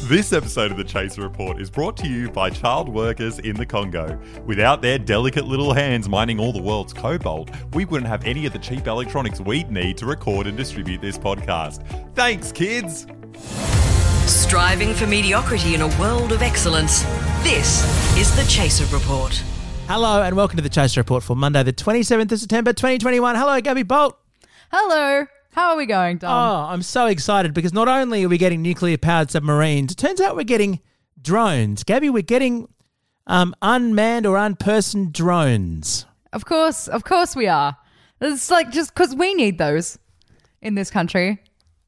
This episode of the Chaser Report is brought to you by child workers in the Congo. Without their delicate little hands mining all the world's cobalt, we wouldn't have any of the cheap electronics we'd need to record and distribute this podcast. Thanks, kids! Striving for mediocrity in a world of excellence. This is the Chaser Report. Hello and welcome to the Chaser Report for Monday, the 27th of September, 2021. Hello, Gabbi Bolt. Hello. How are we going, Dom? Oh, I'm so excited because not only are we getting nuclear powered submarines, it turns out we're getting drones. Gabbi, we're getting um, unmanned or unpersoned drones. Of course, of course we are. It's like just because we need those in this country.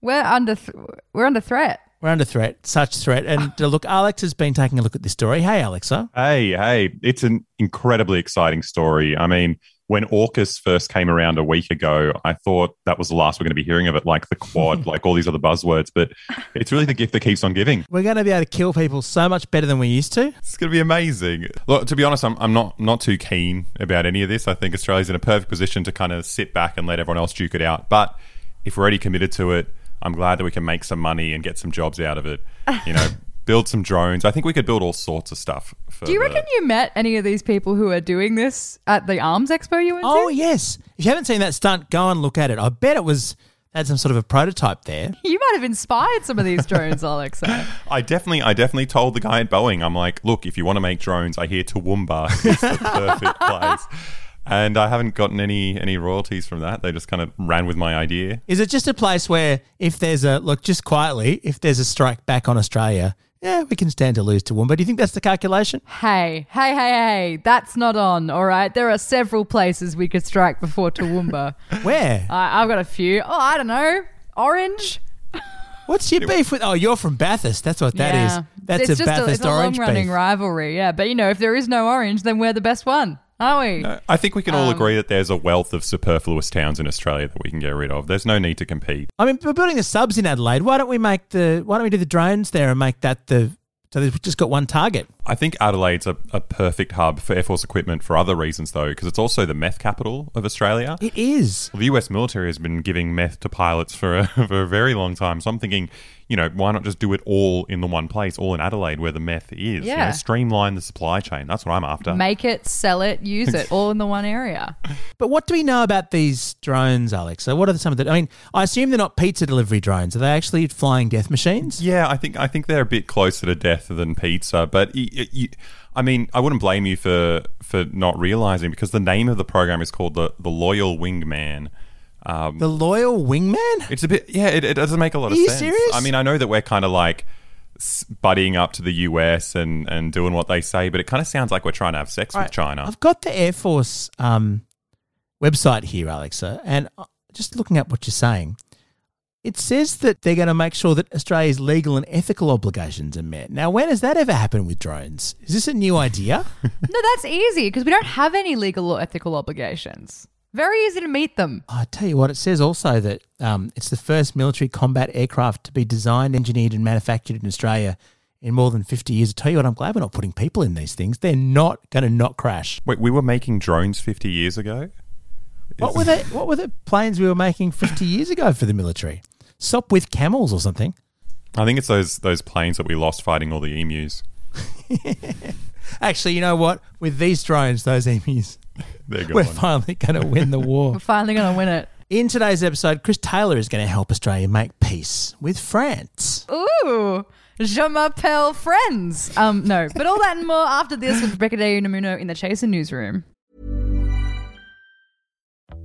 We're under th- we're under threat. We're under threat, such threat. And uh, look, Alex has been taking a look at this story. Hey, Aleksa. Hey, hey, it's an incredibly exciting story. I mean, when AUKUS first came around a week ago, I thought that was the last we're going to be hearing of it, like the quad, like all these other buzzwords. But it's really the gift that keeps on giving. We're going to be able to kill people so much better than we used to. It's going to be amazing. Look, to be honest, I'm, I'm not not too keen about any of this. I think Australia's in a perfect position to kind of sit back and let everyone else duke it out. But if we're already committed to it, I'm glad that we can make some money and get some jobs out of it. You know, build some drones. I think we could build all sorts of stuff. For Do you the- reckon you met any of these people who are doing this at the Arms Expo you went to? Oh, to? yes. If you haven't seen that stunt, go and look at it. I bet it was had some sort of a prototype there. You might have inspired some of these drones, Aleksa. I definitely, I definitely told the guy at Boeing, I'm like, look, if you want to make drones, I hear Toowoomba is the perfect place. And I haven't gotten any any royalties from that. They just kind of ran with my idea. Is it just a place where if there's a look, just quietly, if there's a strike back on Australia, yeah, we can stand to lose Toowoomba. Do you think that's the calculation? Hey, hey, hey, hey, that's not on, all right? There are several places we could strike before Toowoomba. Where? I, I've got a few. Oh, I don't know. Orange? What's your beef with? Oh, you're from Bathurst. That's what that is. Yeah. That's it's a just Bathurst it's a orange long-running rivalry, yeah. But, you know, if there is no orange, then we're the best one, aren't we? I think we can Um, all agree that there's a wealth of superfluous towns in Australia that we can get rid of. There's no need to compete. I mean, we're building the subs in Adelaide. Why don't we make the? Why don't we do the drones there and make that the? So they've just got one target. I think Adelaide's a, a perfect hub for Air Force equipment for other reasons, though, because it's also the meth capital of Australia. It is. Well, the US military has been giving meth to pilots for a, for a very long time. So I'm thinking, you know, why not just do it all in the one place, all in Adelaide where the meth is? You know, Yeah. streamline the supply chain. That's what I'm after. Make it, sell it, use it, all in the one area. But what do we know about these drones, Alex? So what are some of the? I mean, I assume they're not pizza delivery drones. Are they actually flying death machines? Yeah, I think I think they're a bit closer to death than pizza. But y y y I mean, I wouldn't blame you for for not realizing because the name of the program is called the the Loyal Wingman. Um, The loyal wingman. It's a bit, yeah. It, it doesn't make a lot of Are you sense. serious? I mean, I know that we're kind of like buddying up to the US and and doing what they say, but it kind of sounds like we're trying to have sex with. China. I've got the Air Force um, website here, Aleksa, and uh, just looking at what you're saying, it says that they're going to make sure that Australia's legal and ethical obligations are met. Now, when has that ever happened with drones? Is this a new idea? No, that's easy because we don't have any legal or ethical obligations. Very easy to meet them. I tell you what, it says also that um, it's the first military combat aircraft to be designed, engineered, and manufactured in Australia in more than 50 years. I tell you what, I'm glad we're not putting people in these things. They're not going to not crash. Wait, we were making drones 50 years ago? What Is- were the what were the planes we were making 50 years ago for the military? Stop with camels or something. I think it's those those planes that we lost fighting all the emus. Actually, you know what? With these drones, those emus, They're we're finally going to win the war. We're finally going to win it. In today's episode, Chris Taylor is going to help Australia make peace with France. Ooh, je m'appelle friends. Um, no, but all that and more after this with Brigadier Namuno in the Chaser newsroom.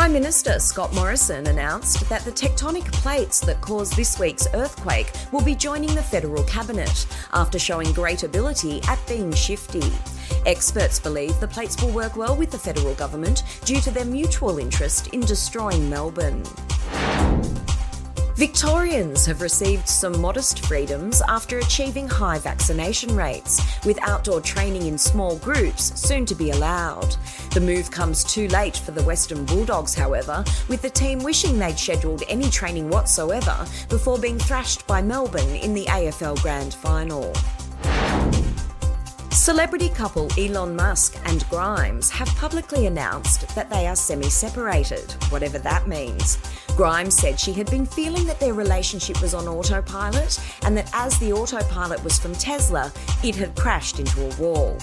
Prime Minister Scott Morrison announced that the tectonic plates that caused this week's earthquake will be joining the federal cabinet after showing great ability at being shifty. Experts believe the plates will work well with the federal government due to their mutual interest in destroying Melbourne. Victorians have received some modest freedoms after achieving high vaccination rates, with outdoor training in small groups soon to be allowed. The move comes too late for the Western Bulldogs, however, with the team wishing they'd scheduled any training whatsoever before being thrashed by Melbourne in the AFL Grand Final. Celebrity couple Elon Musk and Grimes have publicly announced that they are semi separated, whatever that means. Grimes said she had been feeling that their relationship was on autopilot and that as the autopilot was from Tesla, it had crashed into a wall.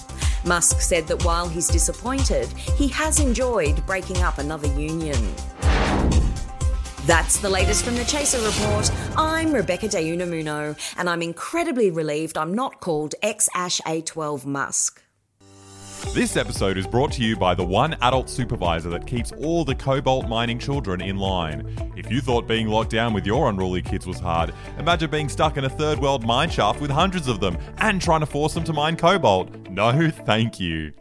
Musk said that while he's disappointed, he has enjoyed breaking up another union. That's the latest from the Chaser Report. I'm Rebecca De Unamuno, and I'm incredibly relieved I'm not called X Æ A-12 Musk. This episode is brought to you by the one adult supervisor that keeps all the cobalt mining children in line. If you thought being locked down with your unruly kids was hard, imagine being stuck in a third world mine shaft with hundreds of them and trying to force them to mine cobalt. No, thank you.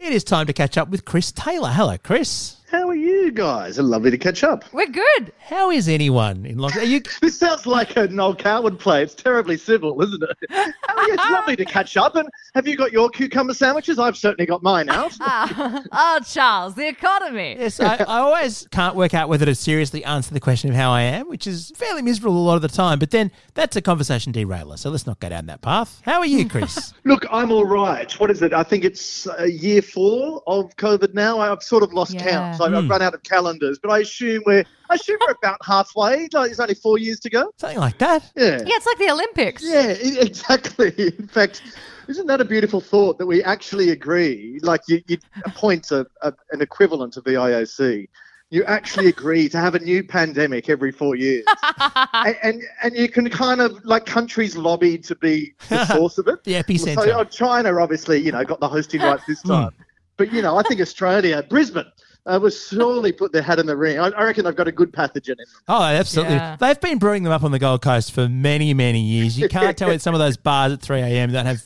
It is time to catch up with Chris Taylor. Hello, Chris. How are you guys? It's lovely to catch up. We're good. How is anyone in Long? Are you? This sounds like a Noel Coward play. It's terribly civil, isn't it? Oh, yeah, it's lovely to catch up. And have you got your cucumber sandwiches? I've certainly got mine out. Ah, oh, Charles, the economy. Yes, I, I always can't work out whether to seriously answer the question of how I am, which is fairly miserable a lot of the time. But then that's a conversation derailer, so let's not go down that path. How are you, Chris? Look, I'm all right. What is it? I think it's uh, year four of COVID now. I've sort of lost Yeah. count. So I've I've run out of calendars, but I assume we're I assume we're about halfway. Like, There's only four years to go. Something like that. Yeah. Yeah, it's like the Olympics. Yeah, exactly. In fact, isn't that a beautiful thought that we actually agree? Like you, you appoint a, a, an equivalent of the IOC. You actually agree to have a new pandemic every four years, and, and and you can kind of like countries lobby to be the source of it. The epicenter. So, uh, China, obviously, you know, got the hosting rights this time, but you know, I think Australia, Brisbane, uh, will surely put their hat in the ring. I, I reckon they've got a good pathogen in them. Oh, absolutely. Yeah. They've been brewing them up on the Gold Coast for many, many years. You can't tell it's some of those bars at 3 a.m. that have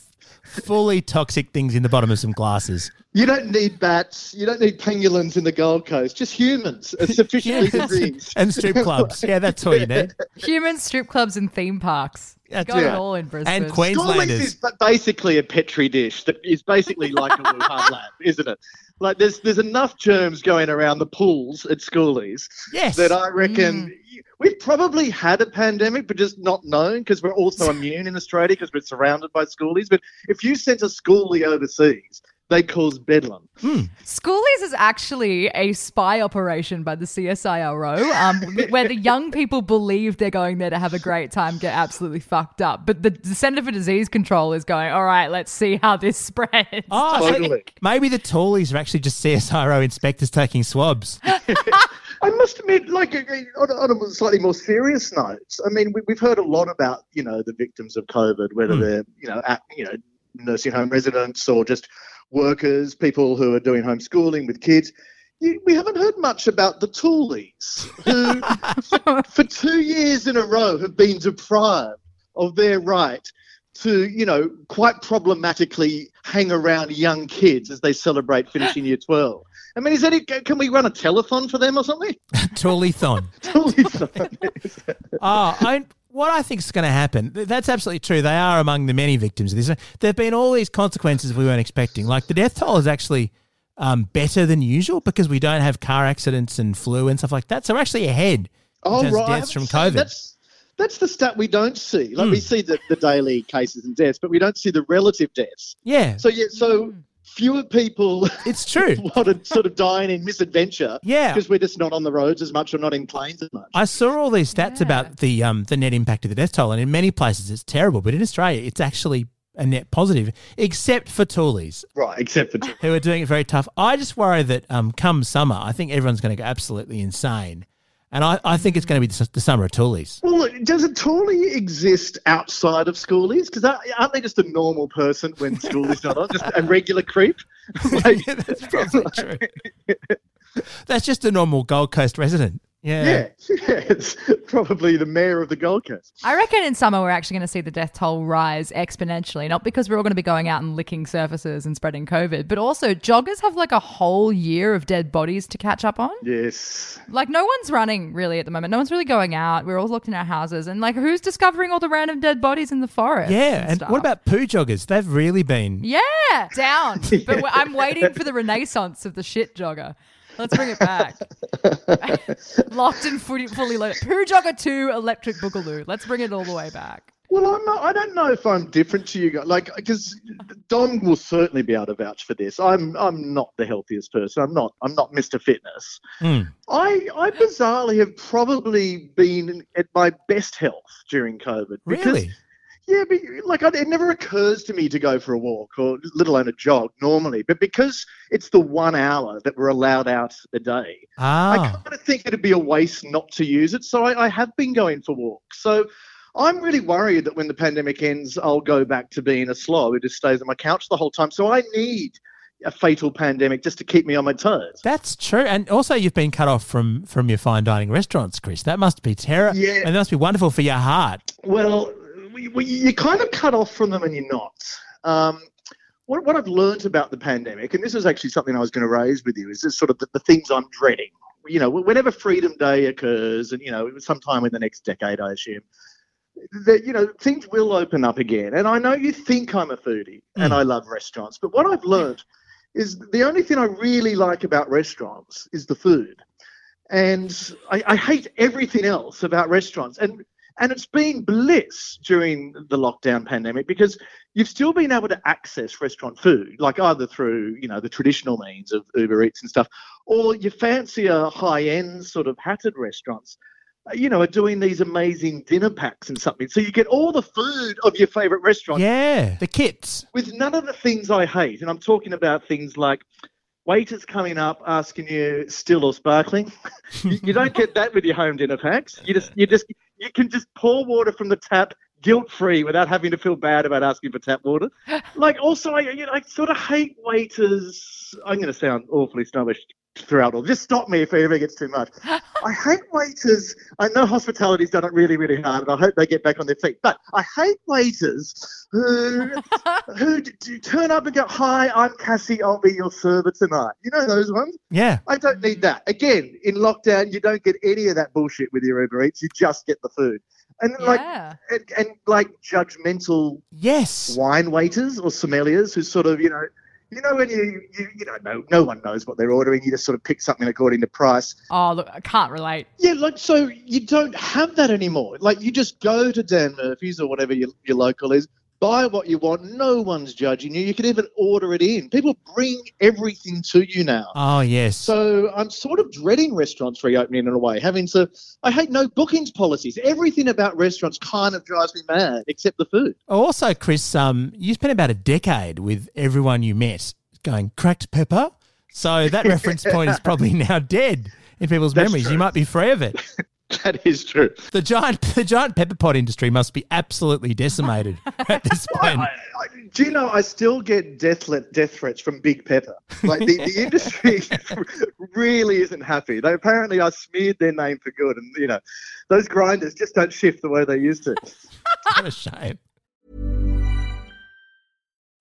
fully toxic things in the bottom of some glasses. You don't need bats. You don't need pangolins in the Gold Coast. Just humans are sufficiently diseased. and strip clubs. Yeah, that's all you need. Human strip clubs and theme parks. That's Got it it. all in Brisbane. And Queenslanders. is basically a petri dish that is basically like a Wuhan lab, isn't it? Like there's there's enough germs going around the pools at schoolies Yes. that I reckon mm. We've probably had a pandemic, but just not known because we're also immune in Australia because we're surrounded by schoolies. But if you sent a schoolie overseas, they cause bedlam. Schoolies is actually a spy operation by the CSIRO, um, where the young people believe they're going there to have a great time, get absolutely fucked up. But the, the Centre for Disease Control is going, all right, let's see how this spreads. Oh, so Totally. maybe the tallies are actually just CSIRO inspectors taking swabs. I must admit, like on a, on a slightly more serious note, I mean, we, we've heard a lot about you know the victims of COVID, whether hmm. they're you know at, you know nursing home residents or just workers, people who are doing homeschooling with kids. You, we haven't heard much about the toolies who, for, for two years in a row, have been deprived of their right to, you know, quite problematically hang around young kids as they celebrate finishing year 12. I mean, is that it? Can we run a telethon for them or something? Toolython. Telethon. Oh, I, what I think is going to happen, that's absolutely true. They are among the many victims of this. There have been all these consequences we weren't expecting. Like the death toll is actually um, better than usual because we don't have car accidents and flu and stuff like that. So we're actually ahead in oh, terms right. I deaths from COVID. That's, that's the stat we don't see. Like, we Hmm. see the, the daily cases and deaths, but we don't see the relative deaths. yeah, So, yeah, so fewer people it's true. want to sort of dying in misadventure. Yeah. Because we're just not on the roads as much or not in planes as much. I saw all these stats about the um, the net impact of the death toll, and in many places it's terrible, but in Australia it's actually a net positive, except for toolies right, except for Toolies. who are doing it very tough. I just worry that um, come summer, I think everyone's going to go absolutely insane, and I, I think it's going to be the, summer of toolies. Well, does a toolie exist outside of schoolies? Because aren't they just a normal person when school is not on? Just a regular creep? Like- Yeah, that's probably true. That's just a normal Gold Coast resident. Yeah. Yeah, yeah, it's probably the mayor of the Gold Coast. I reckon in summer we're actually going to see the death toll rise exponentially, not because we're all going to be going out and licking surfaces and spreading COVID, but also joggers have like a whole year of dead bodies to catch up on. Yes. Like no one's running really at the moment. No one's really going out. We're all locked in our houses, and like who's discovering all the random dead bodies in the forest? Yeah. And stuff? what about poo joggers? They've really been. Yeah, down. But I'm waiting for the renaissance of the shit jogger. Let's bring it back. Locked and fully, fully loaded. Poo Jogger 2 Electric Boogaloo. Let's bring it all the way back. Well, I'm not, I don't know if I'm different to you guys. Like, because Dom will certainly be able to vouch for this. I'm I'm not the healthiest person. I'm not I'm not Mr. Fitness. Mm. I I bizarrely have probably been at my best health during COVID. Because, Really? Yeah, but like I, it never occurs to me to go for a walk or let alone a jog normally. But because it's the one hour that we're allowed out a day, I Ah. kind of think it'd be a waste not to use it. So I, I have been going for walks. So I'm really worried that when the pandemic ends, I'll go back to being a slob who just stays on my couch the whole time. So I need a fatal pandemic just to keep me on my toes. That's true. And also, you've been cut off from from your fine dining restaurants, Chris. That must be terrible. Yeah. And that must be wonderful for your heart. Well, we, we, you're kind of cut off from them and you're not. Um, what, what I've learned about the pandemic, and this is actually something I was going to raise with you, is this sort of the, the things I'm dreading. You know, whenever Freedom Day occurs, and you know, sometime in the next decade, I assume, that you know things will open up again. And I know you think I'm a foodie and Mm. I love restaurants, but what I've learned is the only thing I really like about restaurants is the food, and I, I hate everything else about restaurants. And and it's been bliss during the lockdown pandemic because you've still been able to access restaurant food, like either through you know the traditional means of Uber Eats and stuff, or your fancier high-end sort of hatted restaurants. uh, You know, are doing these amazing dinner packs and something. So you get all the food of your favorite restaurant Yeah. The kits. with none of the things I hate. And I'm talking about things like waiters coming up asking you still or sparkling. you, you don't get that with your home dinner packs. You just you just you can just pour water from the tap guilt free without having to feel bad about asking for tap water. Like also I you know, I sort of hate waiters. I'm going to sound awfully snobbish throughout all. Just stop me if it ever gets too much. I hate waiters. I know hospitality's done it really, really hard, and I hope they get back on their feet. But I hate waiters who who d- d- turn up and go, "Hi, I'm Cassie. I'll be your server tonight." You know those ones. Yeah. I don't need that. Again, in lockdown, you don't get any of that bullshit with your Uber Eats. You just get the food. And like Yeah. and, and like judgmental Yes. wine waiters or sommeliers who sort of, you know, you know when you you, you don't know, no one knows what they're ordering. You just sort of pick something according to price. Oh, look, I can't relate. Yeah, like so you don't have that anymore. Like you just go to Dan Murphy's or whatever your, your local is, buy what you want. No one's judging you. You can even order it in. People bring everything to you now. Oh, yes. So I'm sort of dreading restaurants reopening in a way, having to. I hate no bookings policies. Everything about restaurants kind of drives me mad, except the food. Also, Chris, um, you spent about a decade with everyone you met going cracked pepper. So that reference point is probably now dead in people's That's memories. You might be free of it. That is true. The giant, the giant pepper pot industry must be absolutely decimated at this point. I, I, do you know I still get death le- death threats from Big Pepper? Like the, the industry really isn't happy. They apparently I smeared their name for good, and you know those grinders just don't shift the way they used to. What a shame.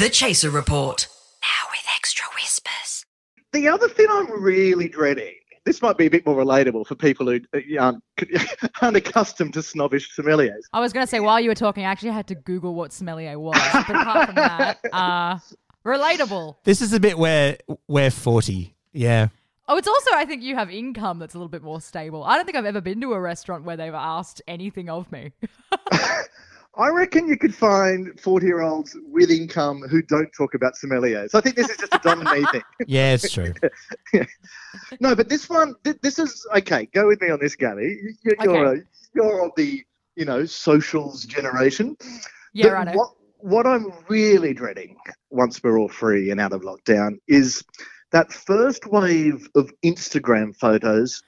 The Chaser Report. Now with extra whispers. The other thing I'm really dreading. This might be a bit more relatable for people who uh, aren't, aren't accustomed to snobbish sommeliers. I was going to say, while you were talking, I actually had to Google what sommelier was. But apart from that, uh, relatable. This is a bit where we're 40. Yeah. Oh, it's also, I think you have income that's a little bit more stable. I don't think I've ever been to a restaurant where they've asked anything of me. I reckon you could find 40 year olds with income who don't talk about sommeliers. I think this is just a Dom and me thing. Yeah, it's true. No, but this one, th- this is okay. Go with me on this, Gabbi. You- You're, a, uh, you're of the, you know, socials generation. Yeah, But right. What, what I'm really dreading once we're all free and out of lockdown is that first wave of Instagram photos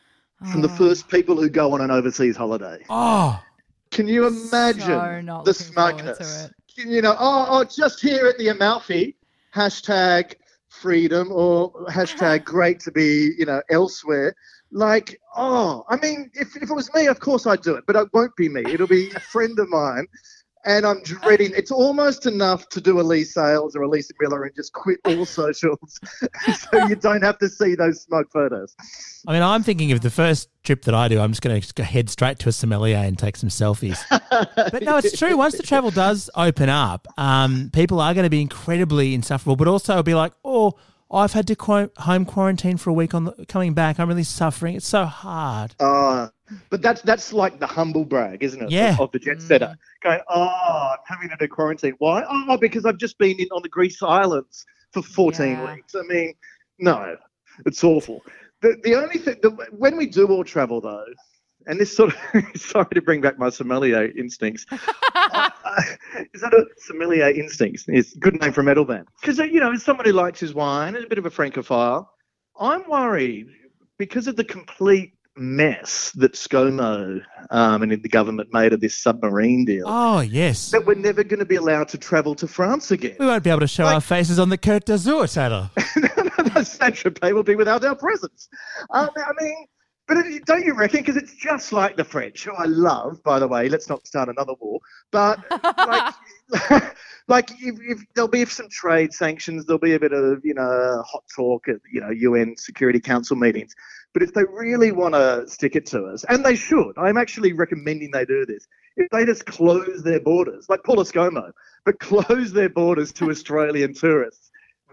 from the Oh. first people who go on an overseas holiday. Oh, Can you imagine So the looking forward to smugness? You know, oh, oh, just here at the Amalfi, hashtag freedom or hashtag great to be, you know, elsewhere. Like, oh, I mean, if, if it was me, of course I'd do it, but it won't be me. It'll be a friend of mine. And I'm dreading. It's almost enough to do a Leigh Sales or a Lisa Millar and just quit all socials, so you don't have to see those smug photos. I mean, I'm thinking of the first trip that I do. I'm just going to head straight to a sommelier and take some selfies. but no, it's true. Once the travel does open up, um, people are going to be incredibly insufferable. But also, be like, oh, I've had to qu- home quarantine for a week. On the, coming back, I'm really suffering. It's so hard. Uh, but that's that's like the humble brag, isn't it? Yeah. Of, of the jet setter. Mm. Going, oh, I'm having to do quarantine. Why? Oh, because I've just been in on the Greece Islands for 14 Yeah. weeks. I mean, no, it's awful. The, the only thing, the, when we do all travel though, and this sort of, sorry to bring back my sommelier instincts. uh, is that a sommelier instincts? It's a good name for a metal band. Because, you know, as someone who likes his wine and a bit of a francophile, I'm worried because of the complete mess that ScoMo um, and the government made of this submarine deal Oh, yes. that we're never going to be allowed to travel to France again. We won't be able to show Like- our faces on the Côte d'Azur, Taylor. Saint Tropez will be without our presence. Um, I mean, but it, don't you reckon? Because it's just like the French, who I love, by the way. Let's not start another war. But like, like if, if there'll be some trade sanctions, there'll be a bit of you know hot talk at you know UN Security Council meetings. But if they really want to stick it to us, and they should, I'm actually recommending they do this. If they just close their borders, like Paul Escomo, but close their borders to Australian tourists,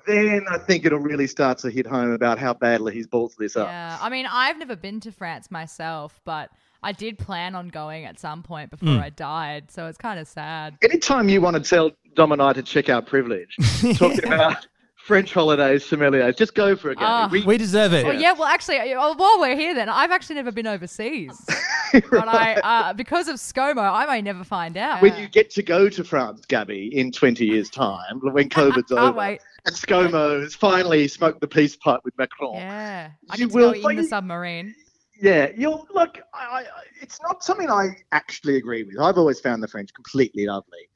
then I think it'll really start to hit home about how badly he's balls this up. Yeah, I mean, I've never been to France myself, but I did plan on going at some point before Hmm. I died, so it's kind of sad. Anytime you want to tell Dom and I to check out privilege, talking about French holidays, sommeliers, just go for it, Gabbi. Ah. We deserve it. Well, yeah, well, actually, uh, while we're here, then I've actually never been overseas, but I, uh, because of ScoMo, I may never find out. when you get to go to France, Gabbi, in 20 years' time, when COVID's over, wait. And ScoMo has finally smoked the peace pipe with Macron. Yeah, I You get will go in the submarine. Yeah, you'll look. I, I, it's not something I actually agree with. I've always found the French completely lovely,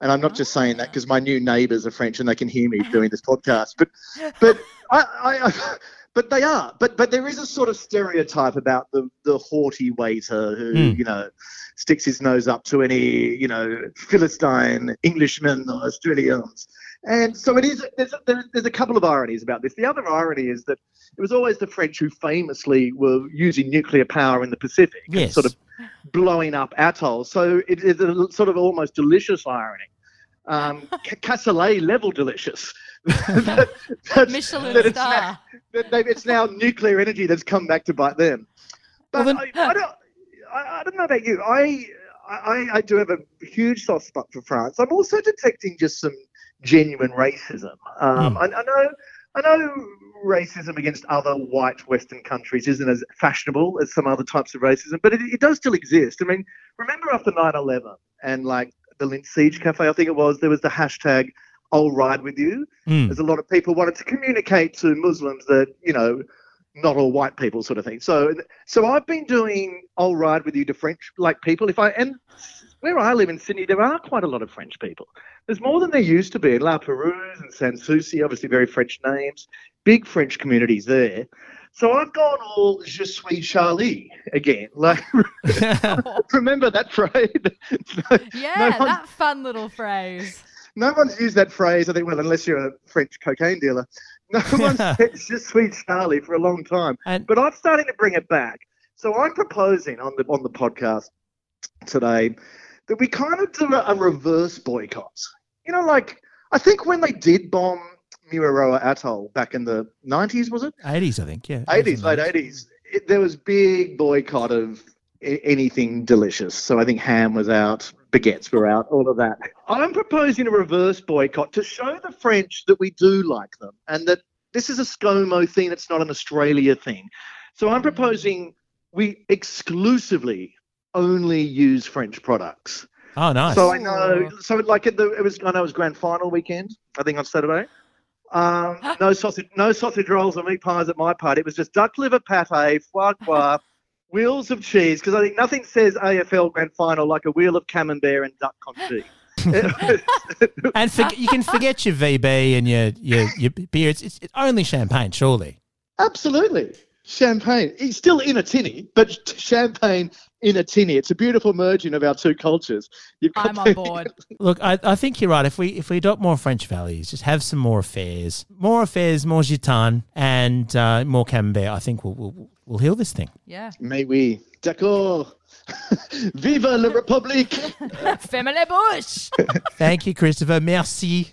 and I'm not just saying that because my new neighbours are French and they can hear me doing this podcast. But, but I, I, I, but they are. But but there is a sort of stereotype about the the haughty waiter who Hmm. you know sticks his nose up to any you know philistine Englishmen or Australians. And so it is. There's a, there's a couple of ironies about this. The other irony is that it was always the French who famously were using nuclear power in the Pacific, and Yes. sort of blowing up atolls. So it is a sort of almost delicious irony, um, cassoulet level delicious. that, that- Michelin that it's star. Now, that they- it's now nuclear energy that's come back to bite them. But Well, I, I don't. I, I don't know about you. I, I I do have a huge soft spot for France. I'm also detecting just some genuine racism. Um, I, I know. I know racism against other white Western countries isn't as fashionable as some other types of racism, but it, it does still exist. I mean, remember after 9 11 and like the Lindt Siege Cafe, I think it was, there was the hashtag I'll ride with you. Mm. There's a lot of people wanted to communicate to Muslims that, you know, not all white people sort of thing. So so I've been doing I'll ride with you to French like people. If I and where I live in Sydney, there are quite a lot of French people. There's more than there used to be in La Perouse and Sans Souci, obviously very French names, big French communities there. So I've gone all je suis Charlie again. Like remember that phrase? No- Yeah, no one- that fun little phrase. no one's used that phrase, I think, well, unless you're a French cocaine dealer. No one's said Je suis Charlie for a long time. And- but I'm starting to bring it back. So I'm proposing on the on the podcast today that we kind of do a, a reverse boycott. You know, like I think when they did bomb Mururoa Atoll back in the 90s, was it? 80s, I think. Yeah. 80s, late 80s. It, there was big boycott of a- anything delicious. So I think ham was out, baguettes were out, all of that. I'm proposing a reverse boycott to show the French that we do like them and that this is a ScoMo thing, it's not an Australia thing. So I'm mm. proposing we exclusively only use French products. Oh, nice. So I know. So like at the, it was. I know it was grand final weekend. I think on Saturday. Um, no sausage, no sausage rolls or meat pies at my party. It was just duck liver pate, foie gras, wheels of cheese. Because I think nothing says AFL grand final like a wheel of camembert and duck confit. and forget, you can forget your VB and your your, your beer. It's, it's only champagne, surely. Absolutely. Champagne. It's still in a tinny, but champagne in a tinny. It's a beautiful merging of our two cultures. You've got I'm on board. Look, I, I think you're right. If we if we adopt more French values, just have some more affairs, more affairs, more gitan, and uh, more camembert, I think we'll, we'll we'll heal this thing. Yeah. Mais oui. D'accord. Vive la République. Family Bush. Thank you, Christopher. Merci.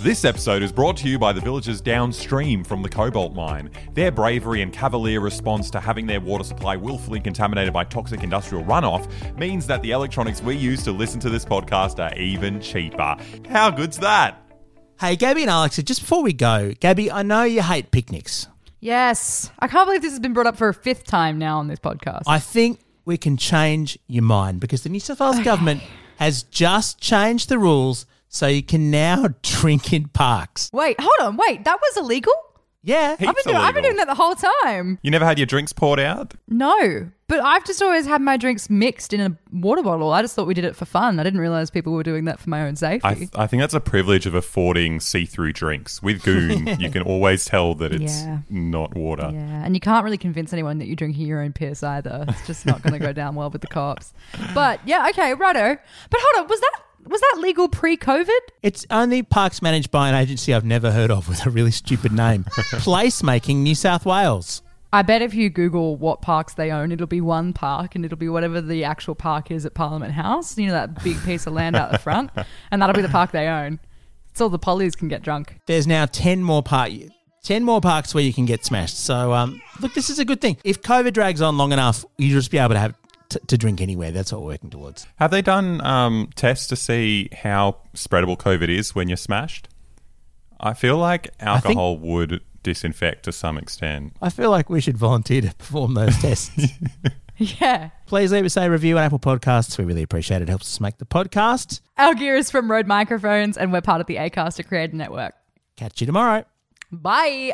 This episode is brought to you by the villagers downstream from the cobalt mine. Their bravery and cavalier response to having their water supply willfully contaminated by toxic industrial runoff means that the electronics we use to listen to this podcast are even cheaper. How good's that? Hey, Gabbi and Alex, just before we go, Gabbi, I know you hate picnics. Yes. I can't believe this has been brought up for a fifth time now on this podcast. I think we can change your mind because the New South Wales government has just changed the rules so you can now drink in parks. Wait, hold on. Wait, that was illegal? Yeah. I've been, Heaps doing, I've been doing that the whole time. You never had your drinks poured out? No, but I've just always had my drinks mixed in a water bottle. I just thought we did it for fun. I didn't realize people were doing that for my own safety. I, th- I think that's a privilege of affording see through drinks. With Goon, you can always tell that it's Yeah. not water. yeah, and you can't really convince anyone that you're drinking your own piss either. It's just not going to go down well with the cops. But yeah, okay, righto. But hold on, was that was that legal pre-COVID? It's only parks managed by an agency I've never heard of with a really stupid name Placemaking New South Wales. I bet if you Google what parks they own, it'll be one park and it'll be whatever the actual park is at Parliament House. You know, that big piece of land out the front. And that'll be the park they own. It's all the pollies can get drunk. There's now 10 more park. 10 more parks where you can get smashed. So, um, look, this is a good thing. If COVID drags on long enough, you'll just be able to have t- to drink anywhere. That's what we're working towards. Have they done um, tests to see how spreadable COVID is when you're smashed? I feel like alcohol would disinfect to some extent. I feel like we should volunteer to perform those tests. Yeah. Please leave us a review on Apple Podcasts. We really appreciate it. It helps us make the podcast. Our gear is from Rode Microphones and we're part of the Acast Creator Network. Catch you tomorrow. Bye.